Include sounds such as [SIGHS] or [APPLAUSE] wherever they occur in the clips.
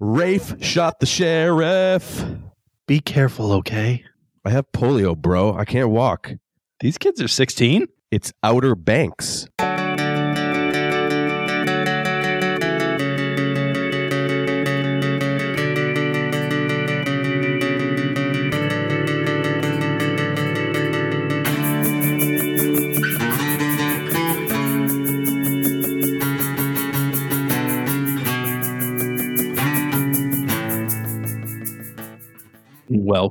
Rafe shot the sheriff. Be careful, okay? I have polio, bro. I can't walk. These kids are 16? It's Outer Banks.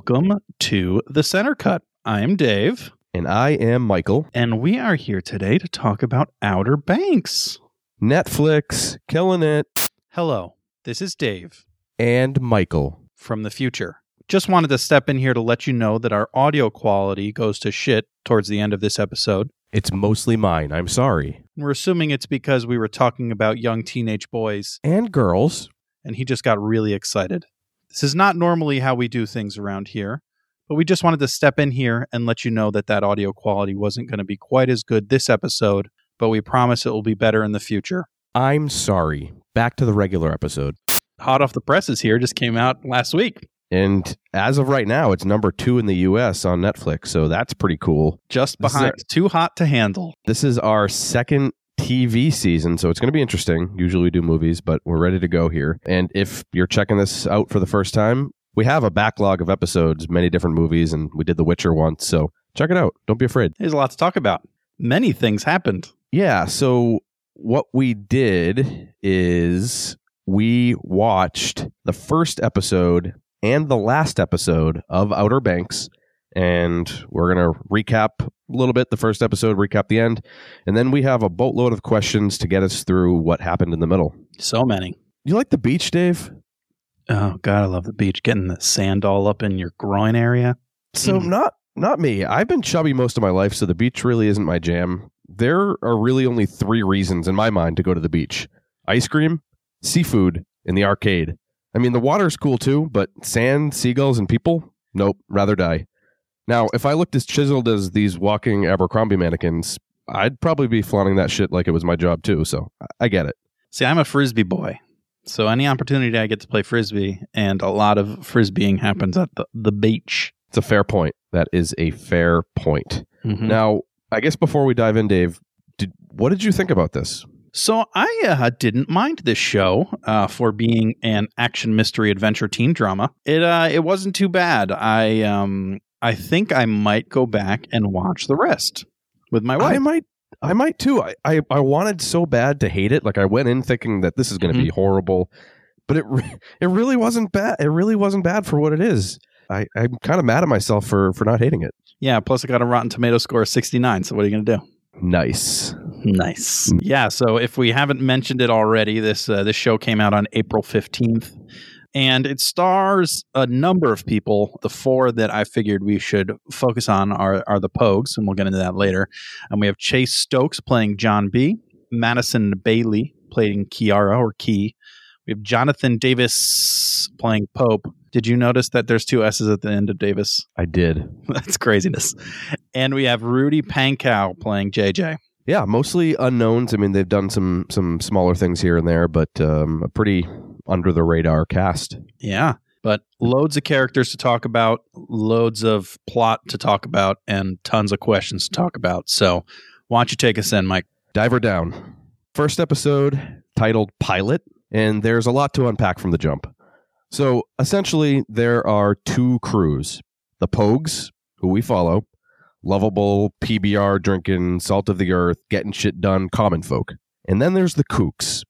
Welcome to the Center Cut. I'm Dave, And I am Michael. and we are here today to talk about Outer Banks. Netflix, killing it. Hello, this is Dave And Michael. from the future. Just wanted to step in here to let you know that our audio quality goes to shit towards the end of this episode. It's mostly mine. I'm sorry. We're assuming it's because we were talking about young teenage boys And girls. and he just got really excited. This is not normally how we do things around here, but we just wanted to step in here and let you know that that audio quality wasn't going to be quite as good this episode, but we promise it will be better in the future. I'm sorry. Back to the regular episode. Hot off the presses here just came out last week. And as of right now, it's number two in the US on Netflix. So that's pretty cool. Just behind Too Hot to Handle. This is our second TV season, so it's going to be interesting. Usually we do movies, but we're ready to go here. And if you're checking this out for the first time, we have a backlog of episodes, many different movies, and we did The Witcher once. So check it out. Don't be afraid. There's a lot to talk about. Many things happened. Yeah. So what we did is we watched the first episode and the last episode of Outer Banks. And we're going to recap a little bit the first episode, recap the end. And then we have a boatload of questions to get us through what happened in the middle. So many. You like the beach, Dave? Oh, God, I love the beach. Getting the sand all up in your groin area. So Mhm. not not me. I've been chubby most of my life, so the beach really isn't my jam. There are really only three reasons in my mind to go to the beach: ice cream, seafood, and the arcade. I mean, the water's cool too, but sand, seagulls, and people? Nope, rather die. Now, if I looked as chiseled as these walking Abercrombie mannequins, I'd probably be flaunting that shit like it was my job too. So I- get it. See, I'm a frisbee boy. So any opportunity I get to play frisbee, and a lot of frisbeeing happens at the, the beach. It's a fair point. That is a fair point. Mhm. Now, I guess before we dive in, Dave, did, what did you think about this? So I uh, didn't mind this show uh, for being an action mystery adventure teen drama. It uh, it wasn't too bad. I um I think I might go back and watch the rest with my wife. I might, I might too. I, I, I wanted so bad to hate it. Like I went in thinking that this is going to be horrible, but it, re- [LAUGHS] it really wasn't bad. It really wasn't bad for what it is. I, I'm kind of mad at myself for for not hating it. yeah. Plus, I got a Rotten Tomato score of sixty nine. So what are you gonna do? Nice. Nice. Yeah. So if we haven't mentioned it already, this uh, this show came out on April fifteenth, and it stars a number of people. The four that I figured we should focus on are are the Pogues, and we'll get into that later. And we have Chase Stokes playing John B. Madison Bailey playing Kiara or Key. We have Jonathan Davis playing Pope. Did you notice that there's two S's at the end of Davis? I did. [LAUGHS] That's craziness. And we have Rudy Pankow playing JJ. Yeah, mostly unknowns. I mean, they've done some some smaller things here and there, but um, a pretty under the radar cast. Yeah. But loads of characters to talk about, loads of plot to talk about, and tons of questions to talk about. So why don't you take us in, Mike? Diver down. First episode titled Pilot, and there's a lot to unpack from the jump. So essentially, there are two crews the Pogues, who we follow, lovable, PBR drinking, salt of the earth, getting shit done, common folk. And then there's the Kooks,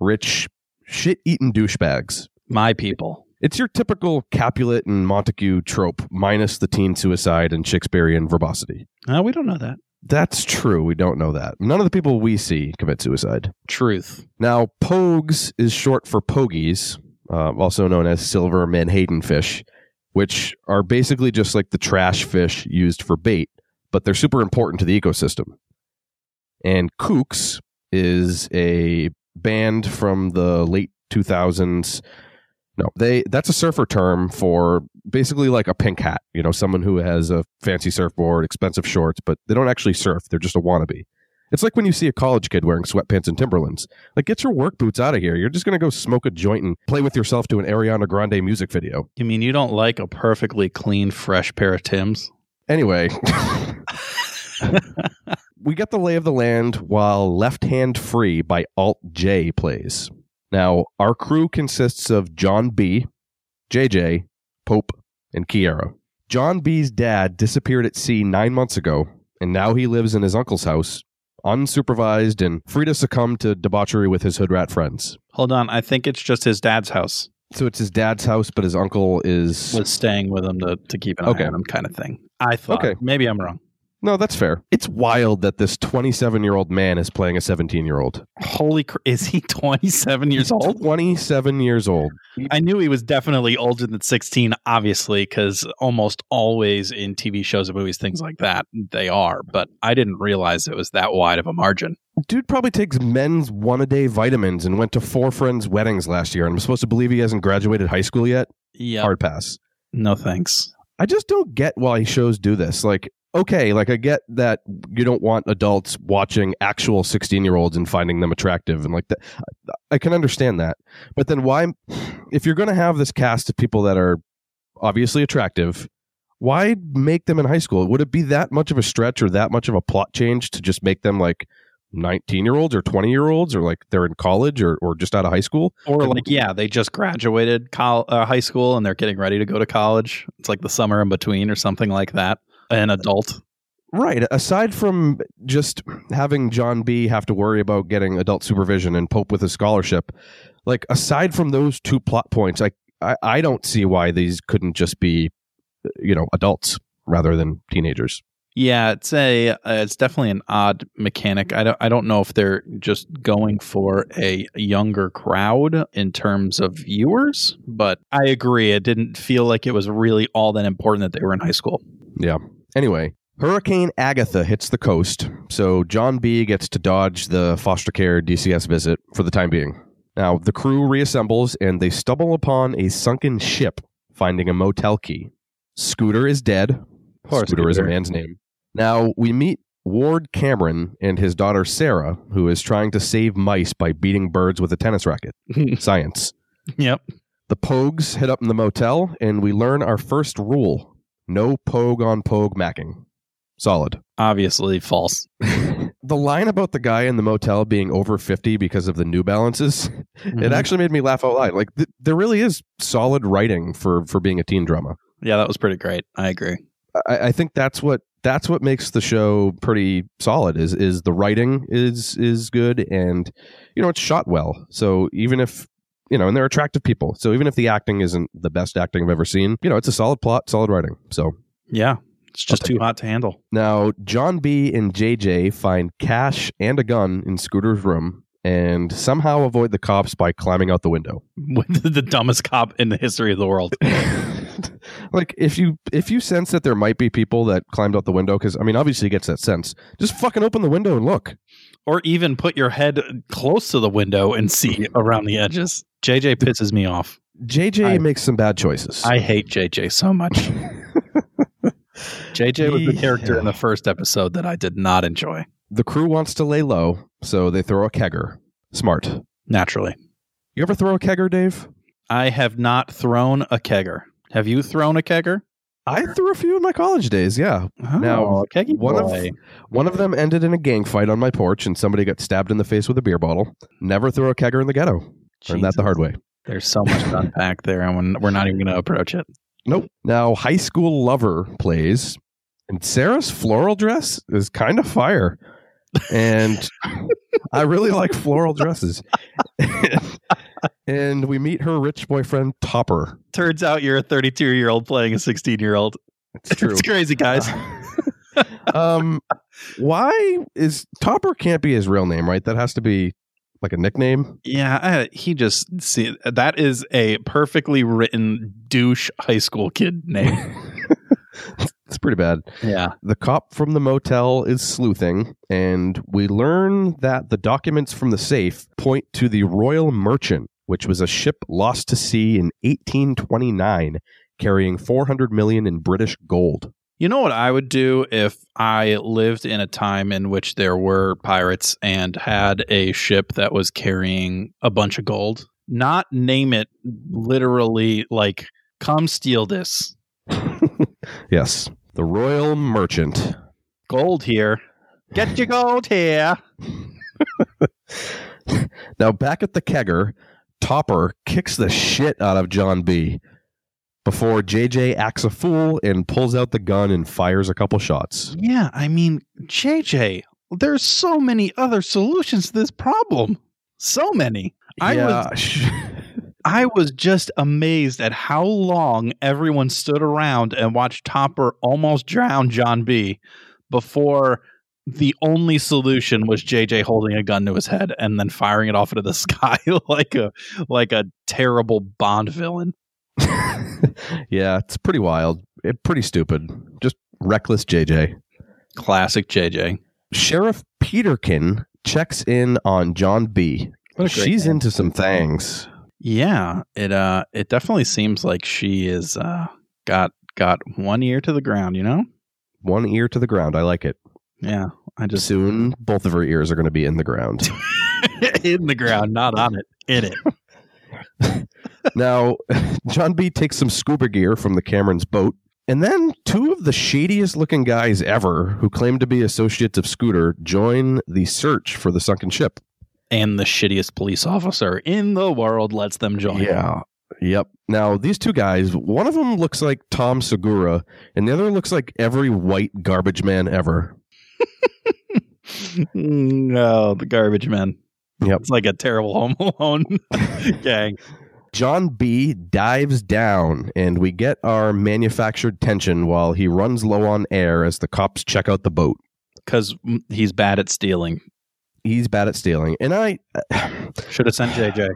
rich, shit eating douchebags. My people. It's your typical Capulet and Montague trope, minus the teen suicide and Shakespearean verbosity. Uh, we don't know that. That's true. We don't know that. None of the people we see commit suicide. Truth. Now, Pogues is short for Pogies, uh, also known as silver menhaden fish, which are basically just like the trash fish used for bait, but they're super important to the ecosystem. And Kooks is a band from the late 2000s. No, they that's a surfer term for basically like a pink hat, you know, someone who has a fancy surfboard, expensive shorts, but they don't actually surf. They're just a wannabe. It's like when you see a college kid wearing sweatpants and Timberlands. Like, get your work boots out of here. You're just going to go smoke a joint and play with yourself to an Ariana Grande music video. You mean you don't like a perfectly clean, fresh pair of Tims? Anyway, [LAUGHS] [LAUGHS] we get the lay of the land while Left Hand Free by Alt J plays. Now, our crew consists of John B., JJ, Pope, and Kiara. John B.'s dad disappeared at sea nine months ago, and now he lives in his uncle's house, unsupervised and free to succumb to debauchery with his hood rat friends. Hold on, I think it's just his dad's house. So it's his dad's house, but his uncle is. Was staying with him to, to keep an eye Okay. on him, kind of thing. I thought. Okay. Maybe I'm wrong. No, that's fair. It's wild that this 27 year old man is playing a 17 year old. Holy, cr- is he 27 years old? 27 years old. I knew he was definitely older than 16, obviously, because almost always in TV shows and movies, things like that, they are. But I didn't realize it was that wide of a margin. Dude probably takes men's one a day vitamins and went to four friends' weddings last year. And I'm supposed to believe he hasn't graduated high school yet? Yeah. Hard pass. No thanks. I just don't get why shows do this. Like, okay, like I get that you don't want adults watching actual 16 year olds and finding them attractive and like that. I can understand that. But then why, if you're going to have this cast of people that are obviously attractive, why make them in high school? Would it be that much of a stretch or that much of a plot change to just make them like 19 year olds or 20 year olds or like they're in college or, or just out of high school? Or like, yeah, they just graduated col- uh, high school and they're getting ready to go to college. It's like the summer in between or something like that. An adult. Right. Aside from just having John B have to worry about getting adult supervision and Pope with a scholarship, like aside from those two plot points, I, I, I don't see why these couldn't just be, you know, adults rather than teenagers. Yeah, it's a uh, it's definitely an odd mechanic. I don't I don't know if they're just going for a younger crowd in terms of viewers, but I agree. It didn't feel like it was really all that important that they were in high school. Yeah. Anyway, Hurricane Agatha hits the coast, so John B gets to dodge the foster care DCS visit for the time being. Now, the crew reassembles and they stumble upon a sunken ship, finding a motel key. Scooter is dead. Poor Scooter is a man's name. Now, we meet Ward Cameron and his daughter Sarah, who is trying to save mice by beating birds with a tennis racket. [LAUGHS] Science. yep. The Pogues hit up in the motel, and we learn our first rule no Pogue on Pogue macking. Solid. Obviously false. [LAUGHS] The line about the guy in the motel being over 50 because of the New Balances, Mm-hmm. it actually made me laugh out loud. Like, th- there really is solid writing for, for being a teen drama. yeah, that was pretty great. I agree. I, I think that's what that's what makes the show pretty solid is is the writing is is good and you know it's shot well so even if you know and they're attractive people. So even if the acting isn't the best acting i've ever seen you know it's a solid plot solid writing. So Yeah, it's just too hot to handle. now john b and jj find cash and a gun in scooter's room and somehow avoid the cops by climbing out the window. With [LAUGHS] the dumbest cop in the history of the world. [LAUGHS] like if you if you sense that there might be people that climbed out the window because i mean obviously he gets that sense just fucking open the window and look or even put your head close to the window and see around the edges. JJ pisses me off. jj I- makes some bad choices I hate JJ so much. [LAUGHS] JJ was the He- character in the first episode that I did not enjoy. the crew wants to lay low so they throw a kegger smart Naturally. you ever throw a kegger dave I have not thrown a kegger. Have you thrown a kegger? I threw a few in my college days yeah Now, Oh, a keggy one of- one of them ended in a gang fight on my porch and somebody got stabbed in the face with a beer bottle never throw a kegger in the ghetto learned that the hard way There's so much to unpack there, and we're not even going to approach it. Nope. Now, High School Lover plays, and Sarah's floral dress is kind of fire. And [LAUGHS] I really like floral dresses. and we meet her rich boyfriend, Topper. Turns out you're a 32 year old playing a 16 year old. It's true. It's crazy, guys. [LAUGHS] um, why is Topper can't be his real name, right? That has to be like a nickname. Yeah, I, he just see that is a perfectly written douche high school kid name. [LAUGHS] It's pretty bad. yeah, The cop from the motel is sleuthing, and we learn that the documents from the safe point to the Royal Merchant, which was a ship lost to sea in 1829, carrying 400 million in British gold. You know what I would do if I lived in a time in which there were pirates and had a ship that was carrying a bunch of gold? Not name it literally like, come steal this. [LAUGHS] Yes. The Royal Merchant. Gold here. Get your gold here. [LAUGHS] Now, back at the kegger, Topper kicks the shit out of John B. before JJ acts a fool and pulls out the gun and fires a couple shots. Yeah, I mean, JJ, there's so many other solutions to this problem. So many. I was [LAUGHS] was. I was just amazed at how long everyone stood around and watched Topper almost drown John B before the only solution was JJ holding a gun to his head and then firing it off into the [LAUGHS] sky like a like a terrible Bond villain. [LAUGHS] yeah, it's pretty wild. It, pretty stupid. Just reckless JJ. Classic JJ. Sheriff Peterkin checks in on John B. What a great She's name. into some things. Yeah, it uh it definitely seems like she is uh got got one ear to the ground, you know? One ear to the ground. I like it. Yeah. I just Soon, both of her ears are going to be in the ground. [LAUGHS] in the ground, not on it. In it. [LAUGHS] now, [LAUGHS] John B takes some scuba gear from the Cameron's boat, and then two of the shadiest looking guys ever, who claim to be associates of Scooter, join the search for the sunken ship. And the shittiest police officer in the world lets them join. Yeah. Yep. Now, these two guys, one of them looks like Tom Segura, and the other looks like every white garbage man ever. [LAUGHS] no, the garbage man. Yep. It's like a terrible home [LAUGHS] alone [LAUGHS] gang. John B dives down, and we get our manufactured tension while he runs low on air as the cops check out the boat. Because he's bad at stealing. He's bad at stealing. And I. [SIGHS] Should have sent JJ.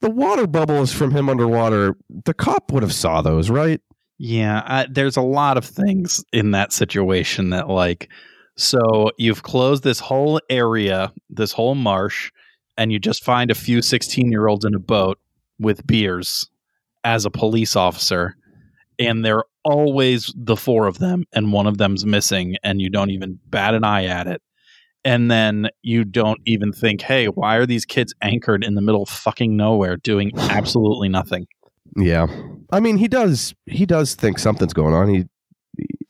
The water bubbles from him underwater, the cop would have saw those, right? Yeah, I, there's a lot of things in that situation that like so you've closed this whole area, this whole marsh, and you just find a few 16-year-olds in a boat with beers as a police officer, and they're always the four of them and one of them's missing and you don't even bat an eye at it. And then you don't even think, "Hey, why are these kids anchored in the middle of fucking nowhere doing absolutely nothing?" Yeah. I mean, he does he does think something's going on. He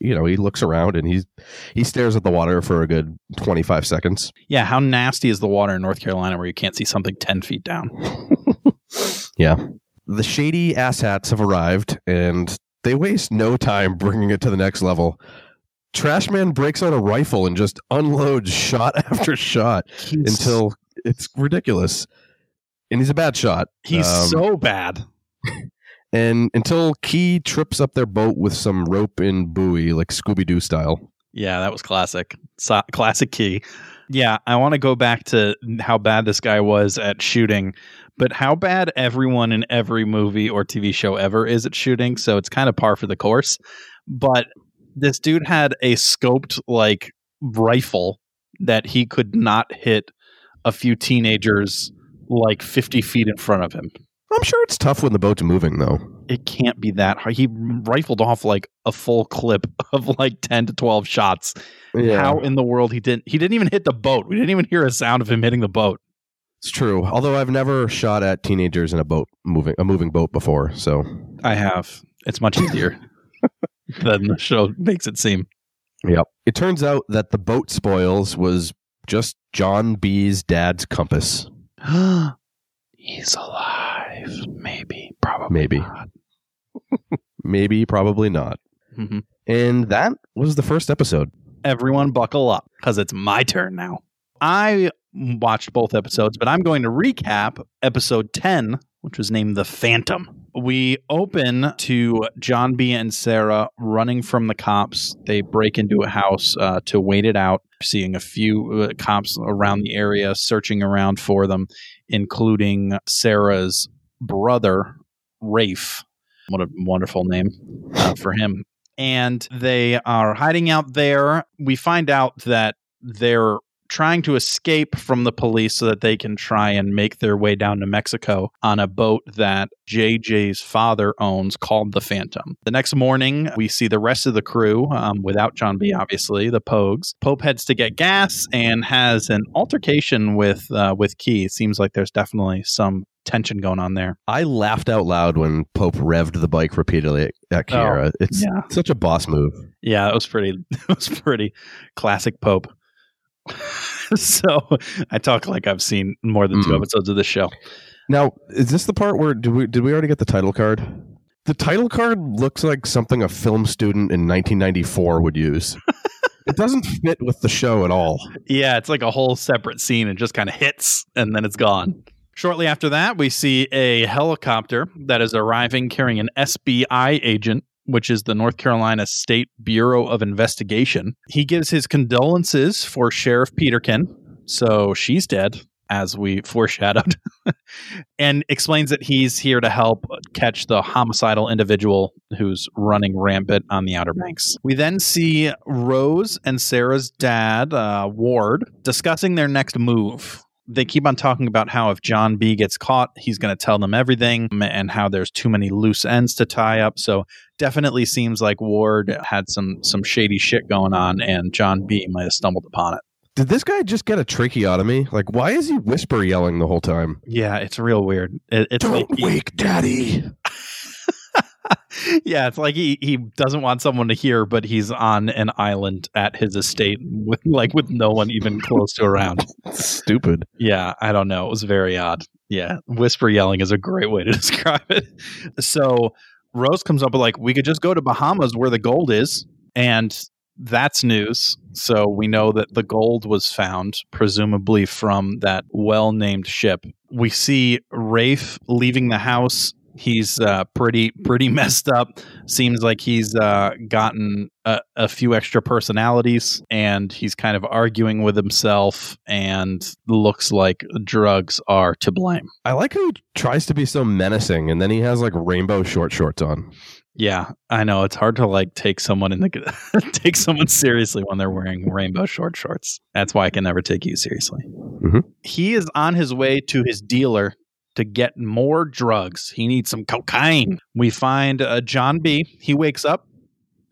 you know, he looks around and he's he stares at the water for a good 25 seconds. Yeah, how nasty is the water in North Carolina where you can't see something 10 feet down? [LAUGHS] Yeah. The shady asshats have arrived and they waste no time bringing it to the next level. Trashman breaks out a rifle and just unloads shot [LAUGHS] after [LAUGHS] shot until it's ridiculous. And he's a bad shot. he's um, so bad. [LAUGHS] And until Key trips up their boat with some rope and buoy, like Scooby Doo style. Yeah, that was classic. So, classic key. Yeah, I want to go back to how bad this guy was at shooting, but how bad everyone in every movie or TV show ever is at shooting. So it's kind of par for the course. But this dude had a scoped like rifle that he could not hit a few teenagers like 50 feet in front of him. I'm sure it's tough when the boat's moving, though. It can't be that hard. He rifled off like a full clip [LAUGHS] of like 10 to 12 shots. How in the world he didn't he didn't even hit the boat. We didn't even hear a sound of him hitting the boat. It's true. Although I've never shot at teenagers in a boat moving a moving boat before, so I have. It's much easier [LAUGHS] than the show makes it seem. yep. It turns out that the boat spoils was just John B's dad's compass. [GASPS] He's alive. Maybe. Probably. Maybe. not. [LAUGHS] Maybe, probably not. Mhm. And that was the first episode. Everyone buckle up because it's my turn now. I watched both episodes, but I'm going to recap episode 10, which was named The Phantom. We open to John B. and Sarah running from the cops. They break into a house uh, to wait it out, seeing a few uh, cops around the area searching around for them, including Sarah's brother, Rafe. What a wonderful name uh, for him. And they are hiding out there. We find out that their trying to escape from the police so that they can try and make their way down to Mexico on a boat that JJ's father owns called the Phantom. The next morning, we see the rest of the crew, um, without John B., obviously, the Pogues. Pope heads to get gas and has an altercation with uh, with Key. It seems like there's definitely some tension going on there. I laughed out loud when Pope revved the bike repeatedly at Kiara. it's yeah. such a boss move. Yeah, it was pretty. [LAUGHS] It was pretty classic Pope. [LAUGHS] so I talk like I've seen more than two Mm. episodes of this show. Now, is this the part where did we did we already get the title card? The title card looks like something a film student in 1994 would use. it doesn't fit with the show at all. Yeah, it's like a whole separate scene and just kind of hits and then it's gone. Shortly after that, we see a helicopter that is arriving carrying an SBI agent, which is the North Carolina State Bureau of Investigation. He gives his condolences for Sheriff Peterkin. So she's dead, as we foreshadowed, [LAUGHS] and explains that he's here to help catch the homicidal individual who's running rampant on the Outer Banks. We then see Rose and Sarah's dad, uh, Ward, discussing their next move. They keep on talking about how if John B gets caught, he's going to tell them everything and how there's too many loose ends to tie up. So definitely seems like Ward had some some shady shit going on and John B might have stumbled upon it. Did this guy just get a tracheotomy? Like, why is he whisper yelling the whole time? Yeah, it's real weird. It, it's like he- wake daddy. [LAUGHS] yeah, it's like he, he doesn't want someone to hear, but he's on an island at his estate with like with no one even close to around. [LAUGHS] Stupid. Yeah, I don't know. It was very odd. Yeah, whisper yelling is a great way to [LAUGHS] describe it. So Rose comes up with like, we could just go to Bahamas where the gold is, and that's news. So we know that the gold was found, presumably from that well-named ship. We see Rafe leaving the house. He's uh, pretty pretty [LAUGHS] messed up. Seems like he's uh, gotten a, a few extra personalities, and he's kind of arguing with himself. And looks like drugs are to blame. I like how he tries to be so menacing, and then he has like rainbow short shorts on. Yeah, I know it's hard to like take someone in the [LAUGHS] take someone seriously when they're wearing rainbow short shorts. That's why I can never take you seriously. Mhm. He is on his way to his dealer to get more drugs. He needs some cocaine. We find uh, John B. He wakes up.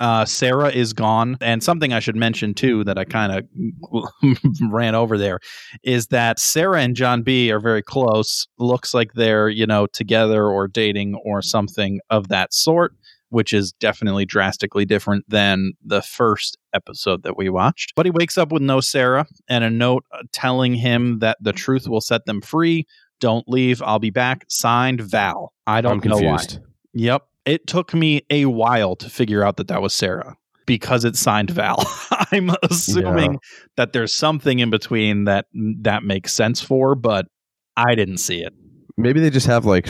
Uh, Sarah is gone, and something I should mention too that I kind of [LAUGHS] ran over there is that Sarah and John B are very close. Looks like they're you know together or dating or something of that sort which is definitely drastically different than the first episode that we watched. But he wakes up with no Sarah and a note uh, telling him that the truth will set them free. Don't leave. I'll be back. Signed Val. I don't I'm know why. Yep. It took me a while to figure out that that was Sarah because it's signed Val. [LAUGHS] I'm assuming that there's something in between that that makes sense for, but I didn't see it. Maybe they just have like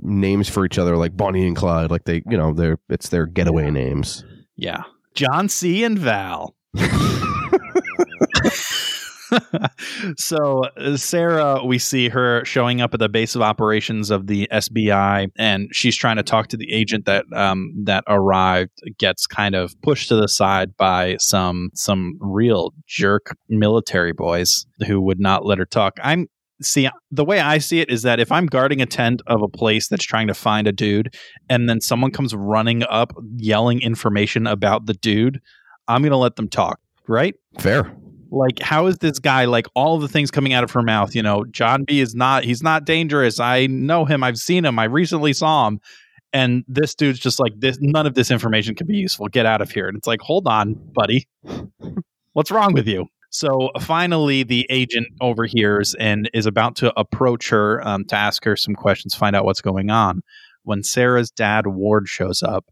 names for each other, like Bonnie and Clyde. Like they, you know, they're it's their getaway names. Yeah. John C. and Val. [LAUGHS] so uh, Sarah, we see her showing up at the base of operations of the SBI, and she's trying to talk to the agent that um, that arrived. Gets kind of pushed to the side by some some real jerk military boys who would not let her talk. I'm see the way I see it is that if I'm guarding a tent of a place that's trying to find a dude, and then someone comes running up yelling information about the dude, I'm gonna let them talk, right? Fair. Like how is this guy like all the things coming out of her mouth you know? John b is not he's not dangerous. I know him. I've seen him. I recently saw him. And this dude's just like this none of this information can be useful. Get out of here. And it's like hold on buddy. [LAUGHS] What's wrong with you? So finally the agent overhears and is about to approach her um, to ask her some questions find out what's going on. When sarah's dad ward shows up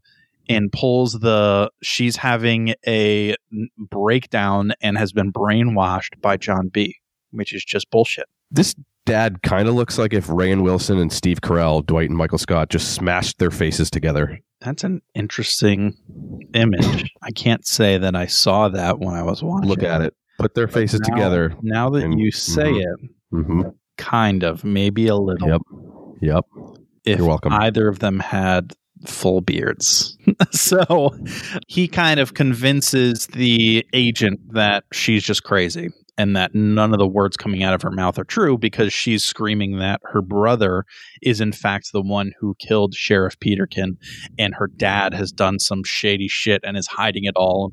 and pulls the she's having a breakdown and has been brainwashed by John B, which is just bullshit. This dad kind of looks like if Rainn Wilson and Steve Carell, Dwight and Michael Scott just smashed their faces together. That's an interesting image. I can't say that I saw that when I was watching. Look at it. Put their faces Now- together. Now that And- you say mhm. it, hmm kind of, maybe a little. Yep. Yep. If You're welcome. either of them had full beards. [LAUGHS] so he kind of convinces the agent that she's just crazy. and that none of the words coming out of her mouth are true because she's screaming that her brother is in fact the one who killed Sheriff Peterkin and her dad has done some shady shit and is hiding it all,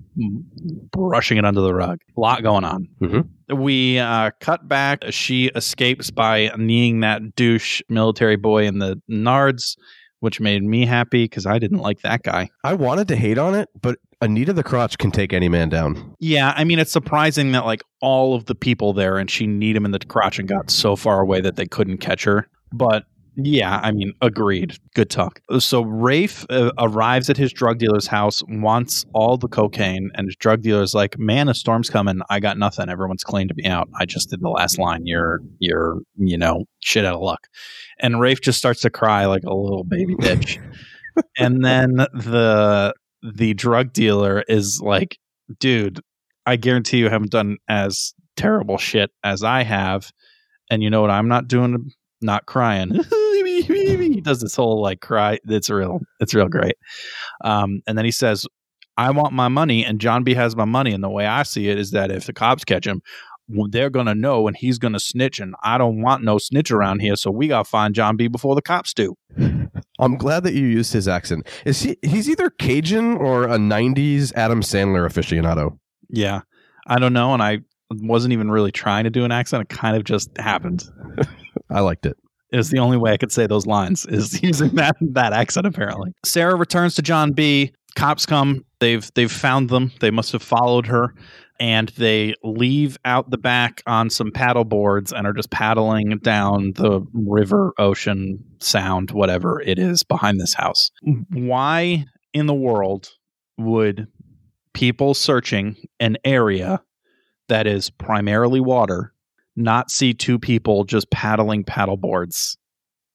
brushing it under the rug. A lot going on. Mm-hmm. We uh, cut back. She escapes by kneeing that douche military boy in the nards, which made me happy because I didn't like that guy. I wanted to hate on it, but Anita the Crotch can take any man down. Yeah, I mean, it's surprising that like all of the people there and she kneed him in the crotch and got so far away that they couldn't catch her. But yeah, I mean, agreed. Good talk. So Rafe uh, arrives at his drug dealer's house, wants all the cocaine, and his drug dealer's like, "Man, a storm's coming. I got nothing. Everyone's cleaned me out. I just did the last line. You're, you're, you know, shit out of luck." And Rafe just starts to cry like a little baby bitch. [LAUGHS] and then the the drug dealer is like, "Dude, I guarantee you haven't done as terrible shit as I have." And you know what I'm not doing? Not crying. [LAUGHS] [LAUGHS] he does this whole like cry. It's real. It's real great. Um, and then he says, "I want my money," and John B has my money. And the way I see it is that if the cops catch him, they're gonna know, and he's gonna snitch. And I don't want no snitch around here, so we gotta find John B before the cops do. [LAUGHS] I'm glad that you used his accent. Is he? He's either Cajun or a '90s Adam Sandler aficionado. Yeah, I don't know, and I wasn't even really trying to do an accent. It kind of just happened. [LAUGHS] I liked it. Was the only way I could say those lines is [LAUGHS] using that that accent. Apparently, Sarah returns to John B. Cops come. They've they've found them. They must have followed her, and they leave out the back on some paddle boards and are just paddling down the river, ocean, sound, whatever it is behind this house. Why in the world would people searching an area that is primarily water not see two people just paddling paddle boards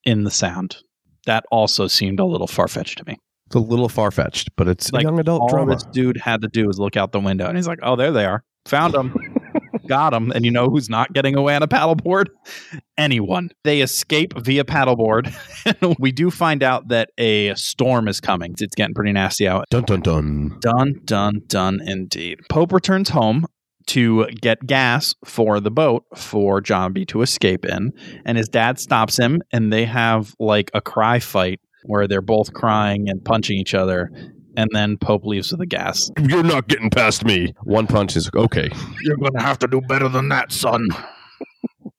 in the sound. That also seemed a little far fetched to me. It's a little far fetched, but it's Like, young adult All drama. this dude had to do was look out the window, and he's like, "Oh, there they are, found them, [LAUGHS] got them." And you know who's not getting away on a paddleboard? [LAUGHS] Anyone. They escape via paddleboard, [LAUGHS] and we do find out that a storm is coming. It's getting pretty nasty out. Dun dun dun. Done, done, done indeed. Pope returns home to get gas for the boat for John B to escape in, and his dad stops him, and they have like a cry fight where they're both crying and punching each other. And then Pope leaves with the gas. You're not getting past me. One punch is okay. You're going to have to do better than that, son.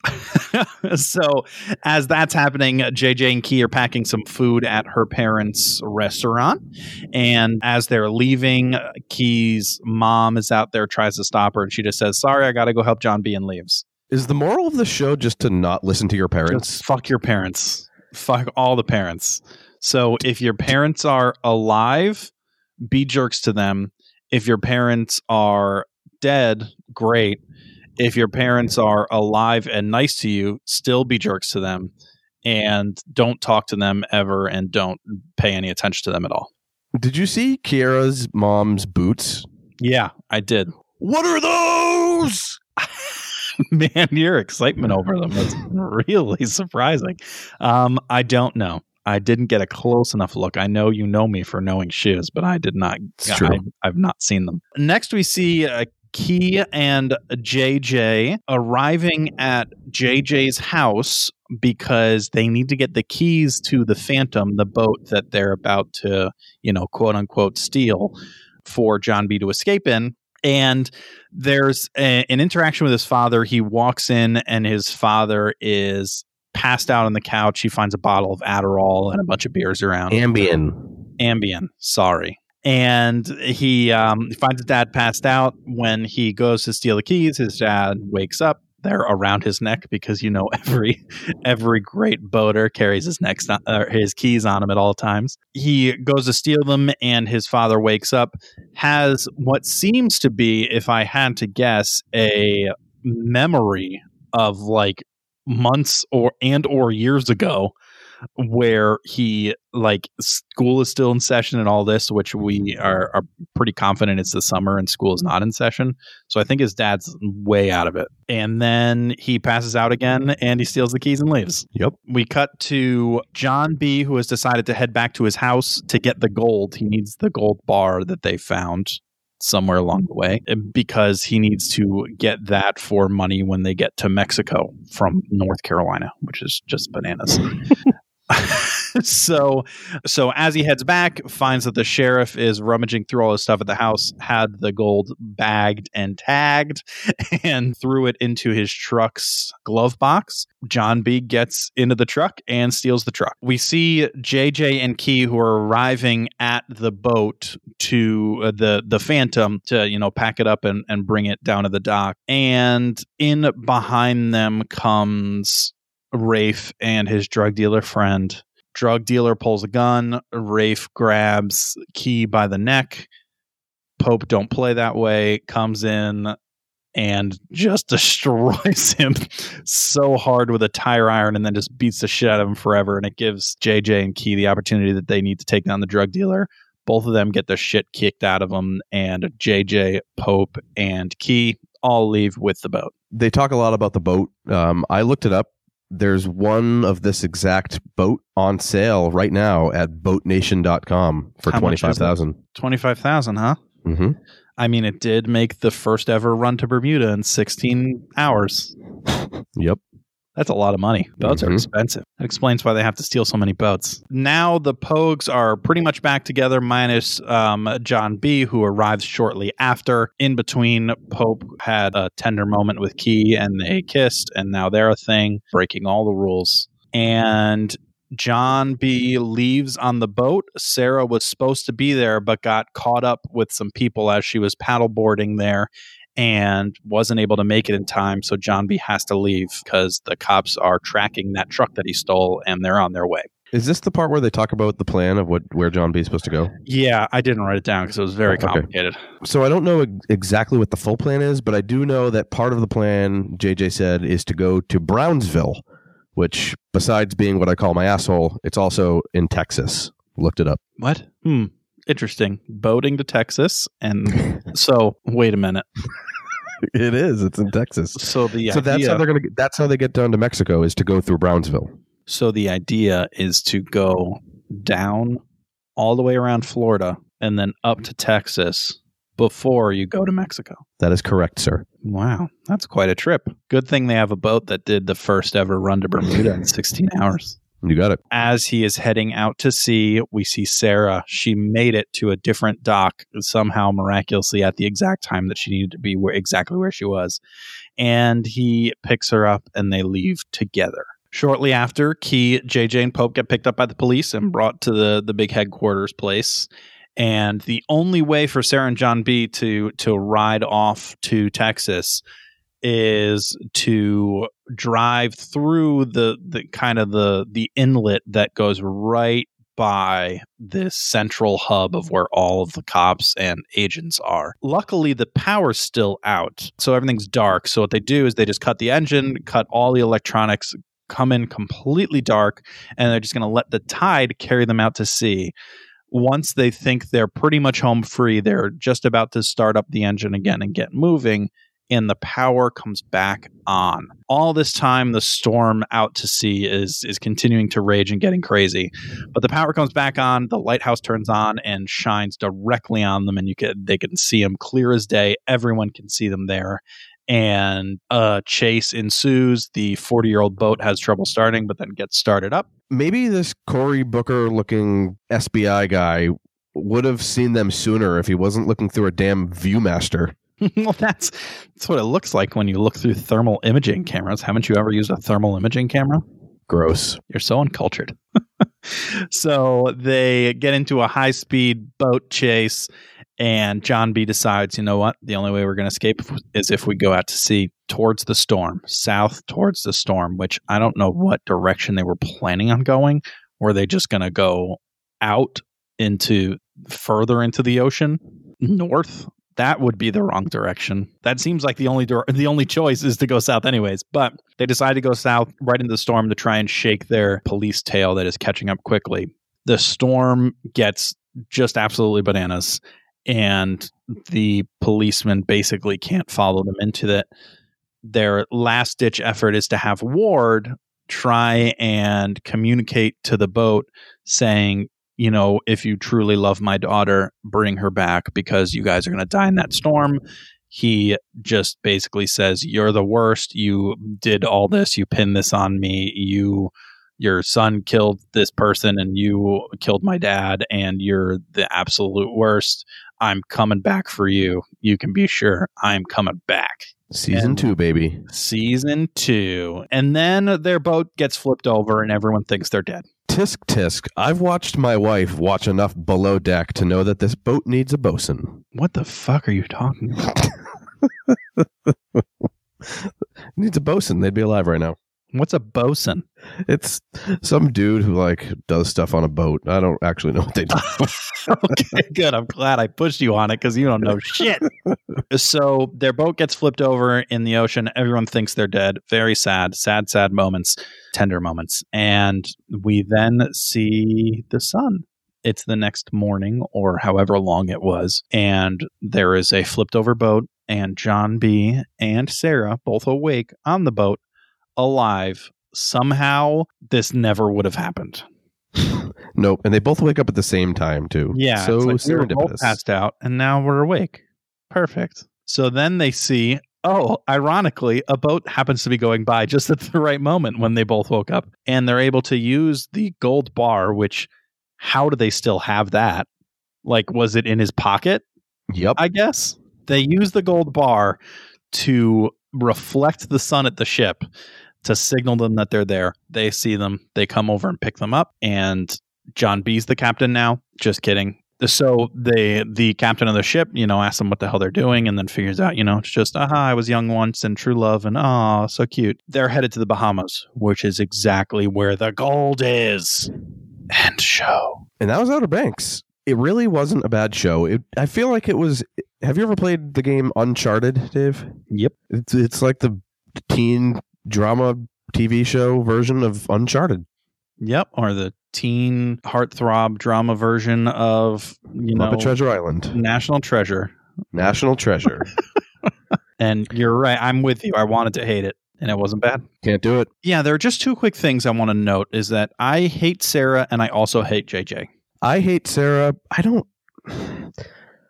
[LAUGHS] [LAUGHS] so, as that's happening, uh, JJ and Key are packing some food at her parents' restaurant. And as they're leaving, uh, Key's mom is out there, tries to stop her, and she just says, Sorry, I got to go help John B. and leaves. Is the moral of the show just to not listen to your parents? Just fuck your parents. Fuck all the parents. So, if your parents are alive, be jerks to them. If your parents are dead, great. If your parents are alive and nice to you, still be jerks to them and don't talk to them ever and don't pay any attention to them at all. Did you see Kiara's mom's boots? Yeah, I did. What are those? [LAUGHS] Man, your excitement over them was really surprising. Um, I don't know. I didn't get a close enough look. I know you know me for knowing shoes, but I did not. It's true. I, have not seen them. Next, we see uh, Key and JJ arriving at JJ's house because they need to get the keys to the Phantom, the boat that they're about to, you know, quote unquote, steal for John B to escape in. And there's a, an interaction with his father. He walks in, and his father is passed out on the couch. He finds a bottle of Adderall and a bunch of beers around. Ambien. Ambien, sorry. And he um, finds his dad passed out. When he goes to steal the keys, his dad wakes up. They're around his neck because you know [LAUGHS] every every great boater carries his neck uh, his keys on him at all times. He goes to steal them, and his father wakes up, has what seems to be, if I had to guess, a memory of like months or and or years ago where he like school is still in session and all this which we are, are pretty confident it's the summer and school is not in session. So i think his dad's way out of it. And then he passes out again and he steals the keys and leaves. Yep. we cut to john b who has decided to head back to his house to get the gold. He needs the gold bar that they found somewhere along the way eh, because he needs to get that for money when they get to Mexico from North Carolina, which is just bananas. [LAUGHS] [LAUGHS] so so as he heads back finds that the sheriff is rummaging through all his stuff at the house had the gold bagged and tagged [LAUGHS] and threw it into his truck's glove box. John b gets into the truck and steals the truck. We see jj and key who are arriving at the boat to uh, the the phantom to you know pack it up and, and bring it down to the dock. And in behind them comes Rafe and his drug dealer friend. Drug dealer pulls a gun. Rafe grabs Key by the neck. Pope don't play that way. Comes in and just [LAUGHS] destroys him so hard with a tire iron and then just beats the shit out of him forever. And it gives JJ and Key the opportunity that they need to take down the drug dealer. Both of them get the shit kicked out of them, and JJ, Pope, and Key all leave with the boat. They talk a lot about the boat. Um, I looked it up there's one of this exact boat on sale right now at boatnation.com for How much is it? 25000 25,000, huh? mm-hmm. I mean, it did make the first ever run to Bermuda in 16 hours. Yep. That's a lot of money. Boats are Mhm. expensive. That explains why they have to steal so many boats. Now the Pogues are pretty much back together, minus um, John B., who arrives shortly after. In between, Pope had a tender moment with Key and they kissed, and now they're a thing, breaking all the rules. And John B leaves on the boat. Sarah was supposed to be there, but got caught up with some people as she was paddleboarding there and wasn't able to make it in time. So John B has to leave because the cops are tracking that truck that he stole and they're on their way. Is this the part where they talk about the plan of what where John B is supposed to go? Yeah, I didn't write it down because it was very Okay. complicated. So I don't know exactly what the full plan is, but I do know that part of the plan, JJ said, is to go to Brownsville, which, besides being what I call my asshole, it's also in Texas. Looked it up. What? Hmm. Interesting. Boating to Texas. And [LAUGHS] so, wait a minute. it is. It's in Texas. So the so that's how they're gonna. That's how they get down to Mexico is to go through Brownsville. so the idea is to go down all the way around Florida and then up to Texas before you go to Mexico. That is correct, sir. Wow, that's quite a trip. Good thing they have a boat that did the first ever run to Bermuda in [LAUGHS] 16 hours. You got it. As he is heading out to sea, we see Sarah. She made it to a different dock somehow miraculously at the exact time that she needed to be where, exactly where she was. And he picks her up and they leave together. Shortly after, Key, JJ, and Pope get picked up by the police and brought to the, the big headquarters place. And the only way for Sarah and John B to to ride off to Texas is to drive through the the kind of the the inlet that goes right by this central hub of where all of the cops and agents are. Luckily, the power's still out, so everything's dark. So what they do is they just cut the engine, cut all the electronics, come in completely dark, and they're just going to let the tide carry them out to sea. Once they think they're pretty much home free, they're just about to start up the engine again and get moving and the power comes back on. All this time, the storm out to sea is is continuing to rage and getting crazy. But the power comes back on. The lighthouse turns on and shines directly on them, and you can they can see them clear as day. Everyone can see them there. And a chase ensues. The 40 year old boat has trouble starting, but then gets started up. Maybe this Cory Booker looking SBI guy would have seen them sooner if he wasn't looking through a damn ViewMaster. [LAUGHS] well, that's that's what it looks like when you look through thermal imaging cameras. Haven't you ever used a thermal imaging camera? Gross. You're so uncultured. [LAUGHS] so they get into a high speed boat chase, and John B decides, you know what? The only way we're going to escape is if we go out to sea towards the storm, south towards the storm, which I don't know what direction they were planning on going. Were they just going to go out into further into the ocean, north? That would be the wrong direction. That seems like the only the only choice is to go south, anyways. But they decide to go south right into the storm to try and shake their police tail that is catching up quickly. The storm gets just absolutely bananas, and the policemen basically can't follow them into that. Their last ditch effort is to have Ward try and communicate to the boat saying, you know, if you truly love my daughter, bring her back because you guys are going to die in that storm. He just basically says, You're the worst. You did all this. You pinned this on me. You, your son killed this person and you killed my dad, and you're the absolute worst. I'm coming back for you. You can be sure I'm coming back. Season And- two, baby. Season two. And then their boat gets flipped over and everyone thinks they're dead. Tisk tisk. I've watched my wife watch enough below deck to know that this boat needs a bosun. What the fuck are you talking about? [LAUGHS] needs a bosun. They'd be alive right now. What's a bosun? It's some dude who like does stuff on a boat. I don't actually know what they do. [LAUGHS] okay, good. I'm glad I pushed you on it because you don't know shit. so their boat gets flipped over in the ocean. Everyone thinks they're dead. Very sad, sad, sad moments, tender moments. And we then see the sun. It's the next morning or however long it was. And there is a flipped over boat, and John B. and Sarah both awake on the boat, alive. Somehow, this never would have happened. [SIGHS] nope. And they both wake up at the same time too. Yeah. So it's like we were both serendipitous. passed out and now we're awake. Perfect. So then they see, oh, ironically, a boat happens to be going by just at the right moment when they both woke up. And they're able to use the gold bar, which how do they still have that? Like, was it in his pocket? Yep. I guess. They use the gold bar to reflect the sun at the ship to signal them that they're there. They see them, they come over and pick them up, and John B's the captain now. Just kidding. So they the captain of the ship, you know, asks them what the hell they're doing, and then figures out, you know, it's just aha, I was young once and true love, and ah, so cute. They're headed to the Bahamas, which is exactly where the gold is. End show. and that was Outer Banks. It really wasn't a bad show. It, I feel like it was. Have you ever played the game Uncharted, Dave? Yep. It's it's like the teen drama TV show version of Uncharted. Yep. Or the teen heartthrob drama version of you know Treasure Island, National Treasure. National Treasure. [LAUGHS] And you're right. I'm with you. I wanted to hate it, and it wasn't bad. Can't do it. Yeah, there are just two quick things I want to note is that I hate Sarah and I also hate JJ. I hate Sarah. I don't.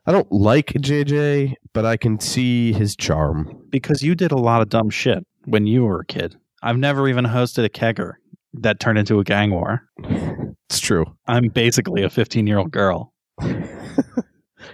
I don't like JJ, but I can see his charm. because you did a lot of dumb shit when you were a kid. I've never even hosted a kegger that turned into a gang war. It's true. I'm basically a 15 year old girl.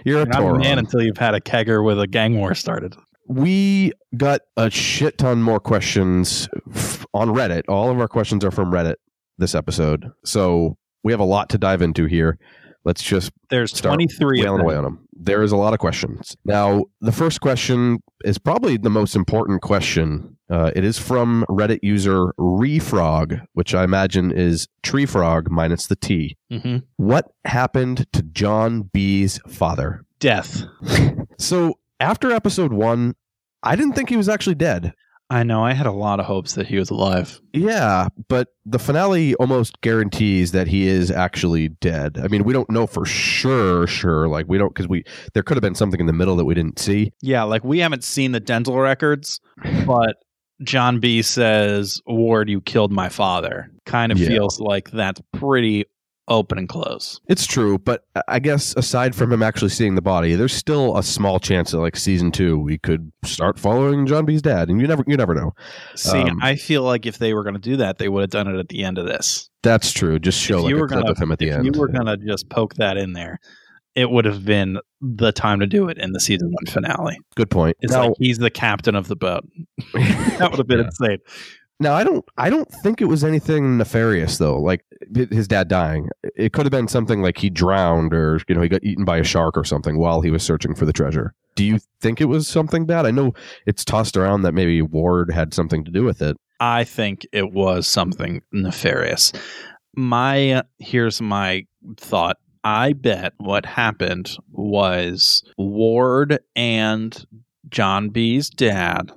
You're a And I'm a man until you've had a kegger with a gang war started. we got a shit ton more questions f- on Reddit. All of our questions are from Reddit this episode. So we have a lot to dive into here. Let's just There's Start 23 wailing away on them. There is a lot of questions. Now, the first question is probably the most important question. Uh, it is from Reddit user Refrog, which I imagine is tree frog minus the T. Mhm. What happened to John B's father? Death. [LAUGHS] So after episode one, I didn't think he was actually dead. I know. I had a lot of hopes that he was alive. Yeah, but the finale almost guarantees that he is actually dead. I mean, we don't know for sure, sure. Like we don't because we there could have been something in the middle that we didn't see. Yeah, like we haven't seen the dental records, [LAUGHS] but John B says, Ward, you killed my father. Kind of Yeah. feels like that's pretty open and close. It's true, but I guess aside from him actually seeing the body, there's still a small chance that like season two we could start following John B's dad, and you never you never know. See, Um, I feel like if they were going to do that, they would have done it at the end of this. That's true. Just show If like you were clip gonna- of him at the if end. you were going to just poke that in there, it would have been the time to do it in the season one finale. Good point. It's now, like he's the captain of the boat. [LAUGHS] that would have been Yeah. insane. Now I don't I don't think it was anything nefarious though. Like his dad dying. It could have been something like he drowned or you know he got eaten by a shark or something while he was searching for the treasure. Do you think it was something bad? I know it's tossed around that maybe Ward had something to do with it. I think it was something nefarious. My uh, here's my thought. I bet what happened was Ward and John B's dad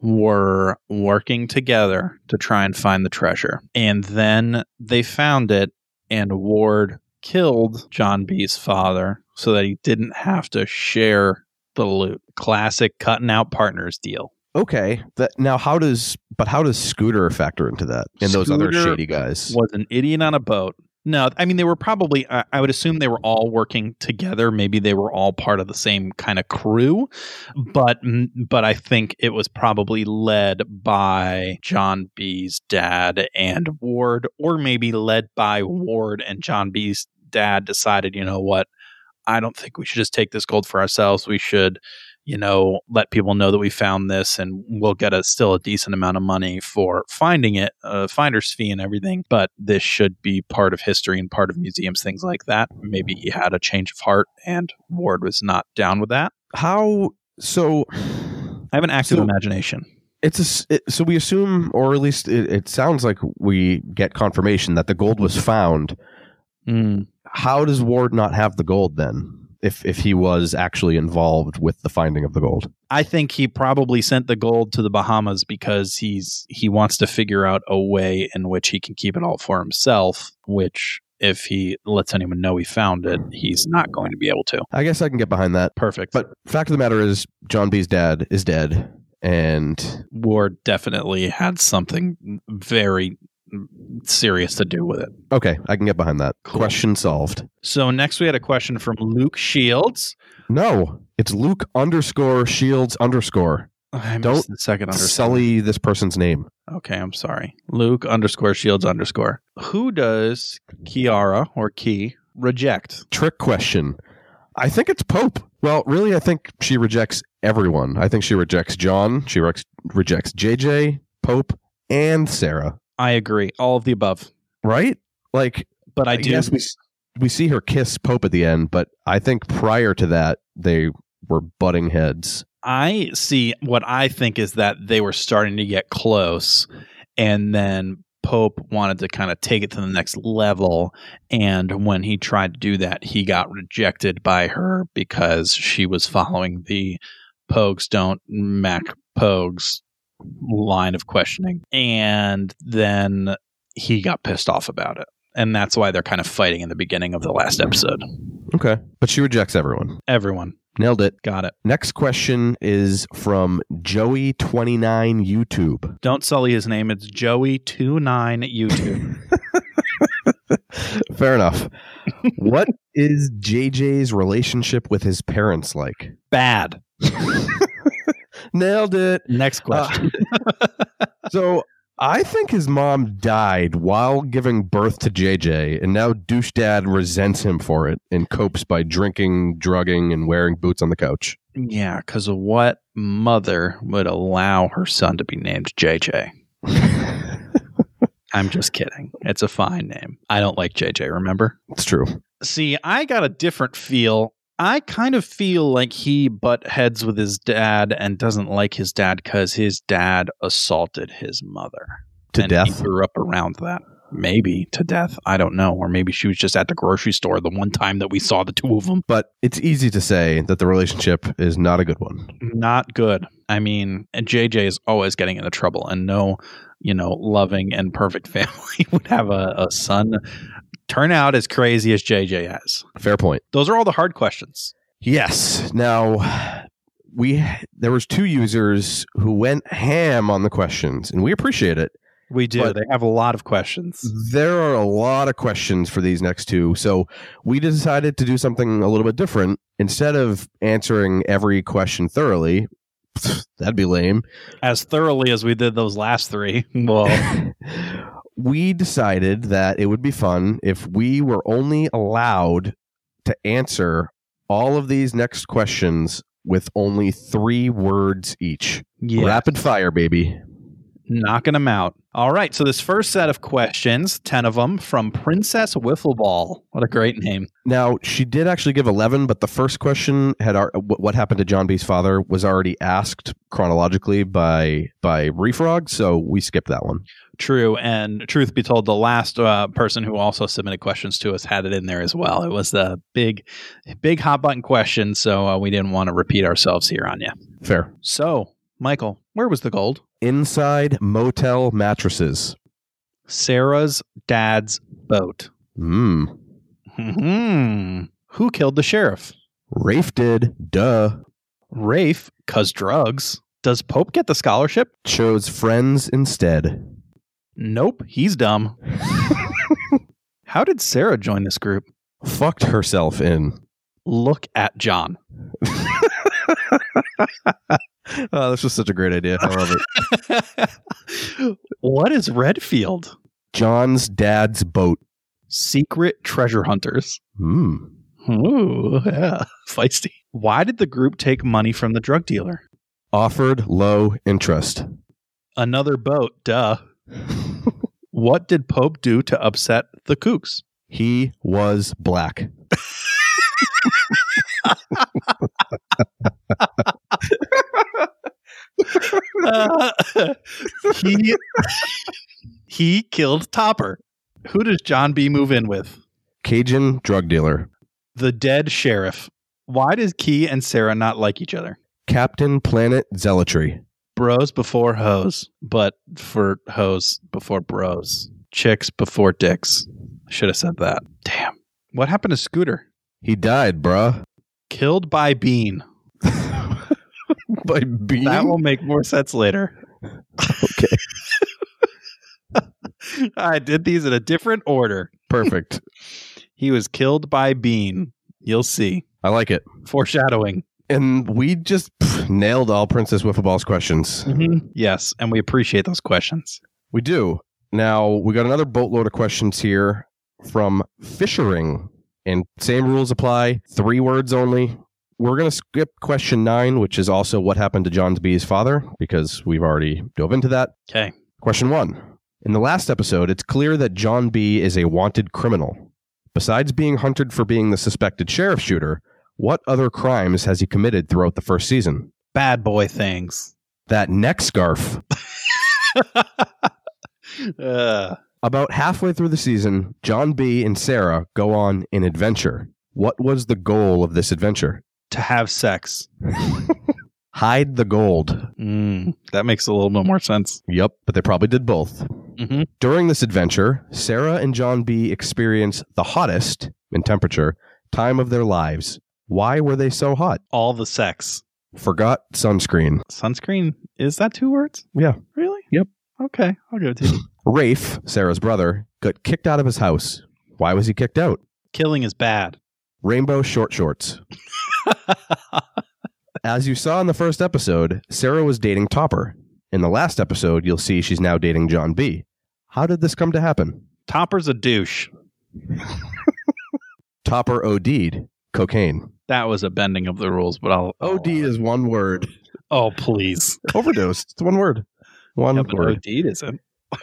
were working together to try and find the treasure. And then they found it and Ward killed John B's father so that he didn't have to share the loot. Classic cutting out partners deal. Okay. That now how does but how does Scooter factor into that and those other shady guys? was an idiot on a boat. No, I mean they were probably. I I would assume they were all working together. Maybe they were all part of the same kind of crew, but but I think it was probably led by John B's dad and Ward, or maybe led by Ward and John B's dad decided, you know what, I don't think we should just take this gold for ourselves. We should, you know, let people know that we found this, and we'll get a still a decent amount of money for finding it, uh, finder's fee and everything. But this should be part of history and part of museums, things like that. Maybe he had a change of heart, and Ward was not down with that. How so? I have an active So- imagination. It's a it, so we assume, or at least it, it sounds like we get confirmation that the gold was found. Mm. How does Ward not have the gold then? If if he was actually involved with the finding of the gold, I think he probably sent the gold to the Bahamas because he's he wants to figure out a way in which he can keep it all for himself. Which, if he lets anyone know he found it, he's not going to be able to. I guess I can get behind that. Perfect. But fact of the matter is, John B's dad is dead, and Ward definitely had something very serious to do with it. okay, I can get behind that. Cool. Question solved. So next we had a question from Luke Shields. No, it's Luke underscore Shields underscore. Oh, I missed Don't the second underscore. Sully this person's name. Okay, I'm sorry. Luke underscore Shields underscore. Who does Kiara or Key reject? Trick question. I think it's Pope. Well, really, I think she rejects everyone. I think she rejects John. She rejects JJ, Pope, and Sarah. I agree. All of the above. Right? Like, But I, I do. guess we we see her kiss Pope at the end, but I think prior to that they were butting heads. I see what I think is that they were starting to get close, and then Pope wanted to kind of take it to the next level. And when he tried to do that, he got rejected by her because she was following the Pogues don't Mac Pogues line of questioning. And then he got pissed off about it. And that's why they're kind of fighting in the beginning of the last episode. Okay, but she rejects everyone. Everyone Nailed it. got it. Next question is from Joey29 YouTube. Don't sully his name. It's Joey29 YouTube. [LAUGHS] Fair enough. [LAUGHS] what is JJ's relationship with his parents like? Bad. [LAUGHS] Nailed it. Next uh, question. [LAUGHS] So I think his mom died while giving birth to JJ, and now douche dad resents him for it and copes by drinking, drugging, and wearing boots on the couch. yeah, because what mother would allow her son to be named JJ? [LAUGHS] I'm just kidding. It's a fine name. I don't like JJ, remember? It's true. See, I got a different feel. I kind of feel like he butt heads with his dad and doesn't like his dad because his dad assaulted his mother. To and death. He grew up around that. Maybe to death. I don't know. Or maybe she was just at the grocery store the one time that we saw the two of them. But it's easy to say that the relationship is not a good one. Not good. I mean, and JJ is always getting into trouble, and no, you know, loving and perfect [LAUGHS] family would have a, a son turn out as crazy as JJ has. Fair point. Those are all the hard questions. Yes. Now we there was two users who went ham on the questions, and we appreciate it. We do. But- they have a lot of questions. There are a lot of questions for these next two, so we decided to do something a little bit different. Instead of answering every question thoroughly, that'd be lame. As thoroughly as we did those last three. [LAUGHS] Well, [LAUGHS] we decided that it would be fun if we were only allowed to answer all of these next questions with only three words each. yeah. Rapid fire, baby. Knocking them out. All right. So this first set of questions, 10 of them from Princess Wiffleball. What a great name. Now, she did actually give 11, but the first question had our, what happened to John B's father was already asked chronologically by by Refrog, so we skipped that one. True. And truth be told, the last uh, person who also submitted questions to us had it in there as well. It was the big, big hot button question. So uh, we didn't want to repeat ourselves here on you. Fair. So, Michael, where was the gold? Inside motel mattresses. Sarah's dad's boat. Hmm. Hmm. Who killed the sheriff? Rafe did. Duh. Rafe, cause drugs. Does Pope get the scholarship? Chose Friends instead. Nope, he's dumb. How [LAUGHS] How did Sarah join this group? Fucked herself in. Look at John. [LAUGHS] Oh, this was such a great idea. I love it. [LAUGHS] what is Redfield? John's dad's boat. Secret treasure hunters. Hmm. Ooh, yeah. [LAUGHS] Feisty. Why did the group take money from the drug dealer? Offered low interest. Another boat, duh. [LAUGHS] What did Pope do to upset the kooks? He was black. Uh, [LAUGHS] he he killed Topper. Who does John B move in with? Cajun drug dealer. The dead sheriff. Why does Key and Sarah not like each other? Captain Planet Zealotry. Bros before hoes, but for hoes before bros. Chicks before dicks. Should have said that. Damn. What happened to Scooter? He died, bruh. Killed by Bean. By That will make more sense later. okay. [LAUGHS] I did these in a different order. Perfect. [LAUGHS] He was killed by Bean. You'll see. I like it. Foreshadowing. And we just pff, nailed all Princess Wiffleballs questions. Mm-hmm. Yes, and we appreciate those questions. We do. Now, we got another boatload of questions here from Fishering. And same rules apply. Three words only. We're going to skip question nine, which is also what happened to John B's father, because we've already dove into that. Okay. Question one. In the last episode, it's clear that John B is a wanted criminal. Besides being hunted for being the suspected sheriff shooter, what other crimes has he committed throughout the first season? Bad boy things. That neck scarf. [LAUGHS] uh, About halfway through the season, John B and Sarah go on an adventure. What was the goal of this adventure? To have sex. [LAUGHS] Hide the gold. Mm, that makes a little bit more sense. Yep, but they probably did both. Mm-hmm. During this adventure, Sarah and John B experience the hottest, in temperature, time of their lives. Why were they so hot? All the sex. Forgot sunscreen. Sunscreen. Is that two words? Yeah. Really? Yep. Okay. I'll give it to you. [LAUGHS] Rafe, Sarah's brother, got kicked out of his house. Why was he kicked out? Killing is bad. Rainbow short shorts. [LAUGHS] [LAUGHS] As you saw in the first episode, Sarah was dating Topper. In the last episode, you'll see she's now dating John B. How did this come to happen? Topper's a douche. [LAUGHS] Topper OD'd cocaine. That was a bending of the rules, but I'll. OD is one word. Oh, please. [LAUGHS] Overdosed. It's one word. One Yeah, word. OD isn't.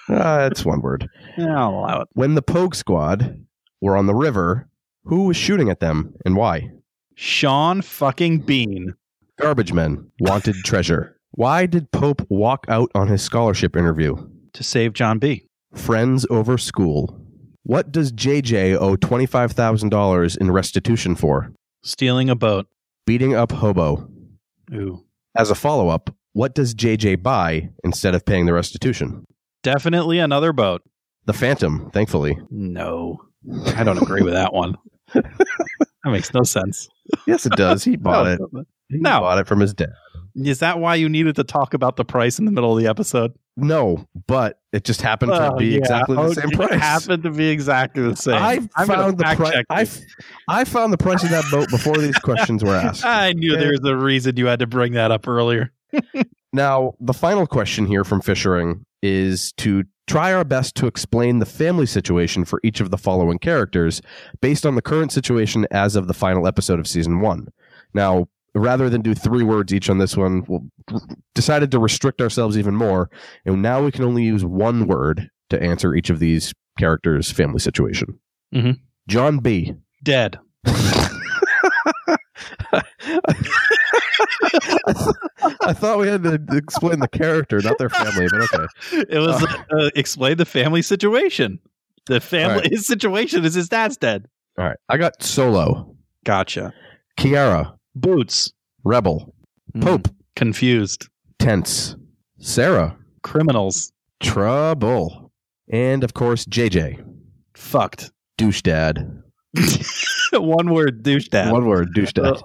Uh, it's one word. Yeah, I'll allow it. When the Pogue Squad were on the river, who was shooting at them and why? Sean fucking Bean. Garbage men wanted treasure. Why did Pope walk out on his scholarship interview? To save John B. Friends over school. What does JJ owe $25,000 in restitution for? Stealing a boat. Beating up hobo. Ooh. As a follow up, what does JJ buy instead of paying the restitution? Definitely another boat. The Phantom, thankfully. No. I don't agree with that one. [LAUGHS] that makes no sense. Yes, it does. He [LAUGHS] bought it. He No. bought it from his dad. Is that why you needed to talk about the price in the middle of the episode? No, but it just happened to Oh, be yeah. exactly the same [LAUGHS] it price. happened to be exactly the same. I I'm found the price. I, this. f- I found the price of that boat before these questions were asked. [LAUGHS] I knew there was a reason you had to bring that up earlier. Now, the final question here from Fishering is to try our best to explain the family situation for each of the following characters based on the current situation as of the final episode of season one. Now, rather than do three words each on this one, we decided to restrict ourselves even more, and now we can only use one word to answer each of these characters' family situation. Mhm. John B. Dead. [LAUGHS] [LAUGHS] [LAUGHS] I thought we had to explain the character, not their family, but okay. It was uh, explain the family situation. The family, right. his situation is his dad's dead. All right. I got Solo, Gotcha. Kiara, Boots. Rebel, Mm, Pope, confused. Tense, Sarah, Criminals. Trouble, and of course, JJ, Fucked. Douche Dad. [LAUGHS] One word douche dad. One word, Douche Dad.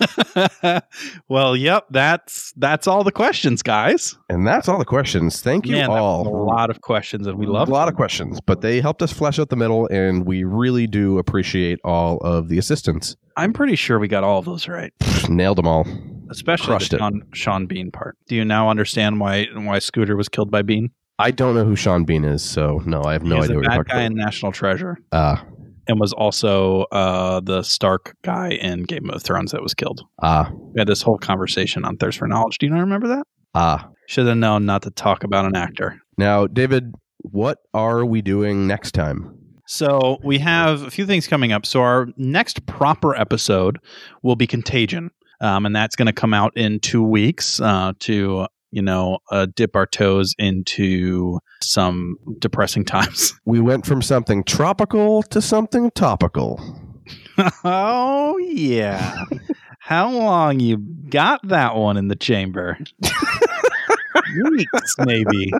[LAUGHS] well, yep, that's that's all the questions, guys. And that's all the questions. Thank you Man, all. a lot of questions, and we love a lot of questions, but they helped us flesh out the middle, and we really do appreciate all of the assistance. I'm pretty sure we got all of those right, Nailed them all. especially Crushed the. Sean, Sean Bean part. Do you now understand why why Scooter was killed by Bean? I don't know who Sean Bean is, so no, I have no He's idea a what you're bad talking guy about. in National Treasure, Ah, and was also uh, the Stark guy in Game of Thrones that was killed. ah, We had this whole conversation on Thirst for Knowledge. Do you not remember that? ah. Should have known not to talk about an actor. Now, David, what are we doing next time? So we have a few things coming up. So our next proper episode will be Contagion, um, and that's going to come out in two weeks uh, to you know uh, dip our toes into some depressing times. [LAUGHS] We went from something tropical to something topical. oh yeah, how long you got that one in the chamber? [LAUGHS] Weeks, maybe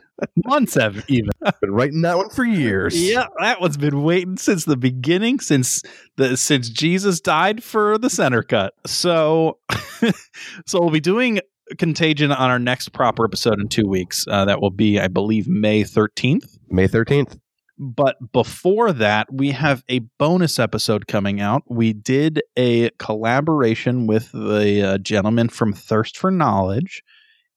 months, have even. Been writing that one for years. Yeah, that one's been waiting since the beginning, since the since Jesus died for the center cut. So, [LAUGHS] so we'll be doing Contagion on our next proper episode in two weeks. Uh, that will be, I believe, May thirteenth. May 13th. But before that, we have a bonus episode coming out. We did a collaboration with the uh, gentleman from Thirst for Knowledge,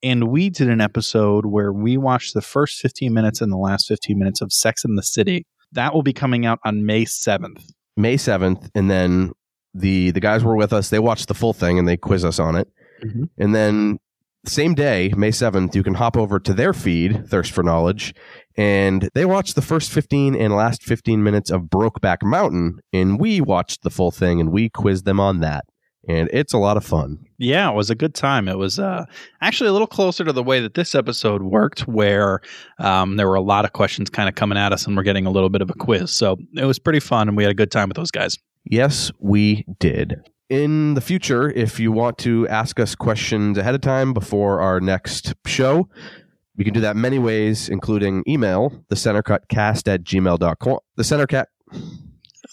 and we did an episode where we watched the first 15 minutes and the last 15 minutes of Sex in the City. That will be coming out on May 7th. May 7th. And then the, the guys were with us. They watched the full thing and they quiz us on it. Mhm. And then same day, May 7th, you can hop over to their feed, Thirst for Knowledge, and they watched the first 15 and last 15 minutes of Brokeback Mountain, and we watched the full thing and we quizzed them on that. And it's a lot of fun. Yeah, it was a good time. It was uh, actually a little closer to the way that this episode worked, where um, there were a lot of questions kind of coming at us, and we're getting a little bit of a quiz. So it was pretty fun, and we had a good time with those guys. Yes, we did. In the future, if you want to ask us questions ahead of time before our next show, you can do that many ways, including email, the centercutcast at gmail.com. The centercat.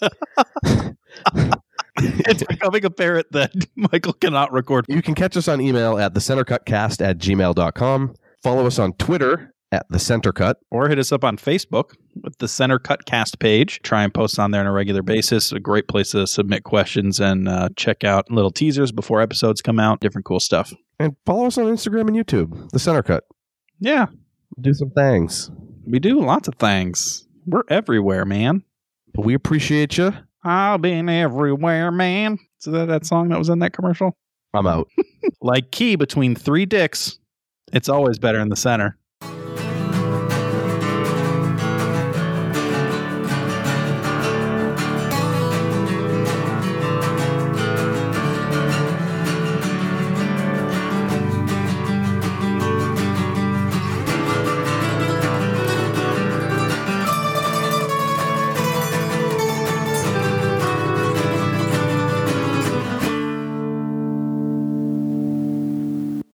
[LAUGHS] it's becoming apparent that [LAUGHS] Michael cannot record. You can catch us on email at the centercutcast at gmail.com. Follow us on Twitter at the Center Cut. Or hit us up on Facebook with the Center Cut Cast page. Try and post on there on a regular basis. A great place to submit questions and uh, check out little teasers before episodes come out. Different cool stuff. And follow us on Instagram and YouTube, the Center Cut. Yeah, Do some things. we do lots of things. We're everywhere, man. But we appreciate you. I've been everywhere, man. So that that song that was in that commercial? I'm out. [LAUGHS] Like key between three dicks, it's always better in the center.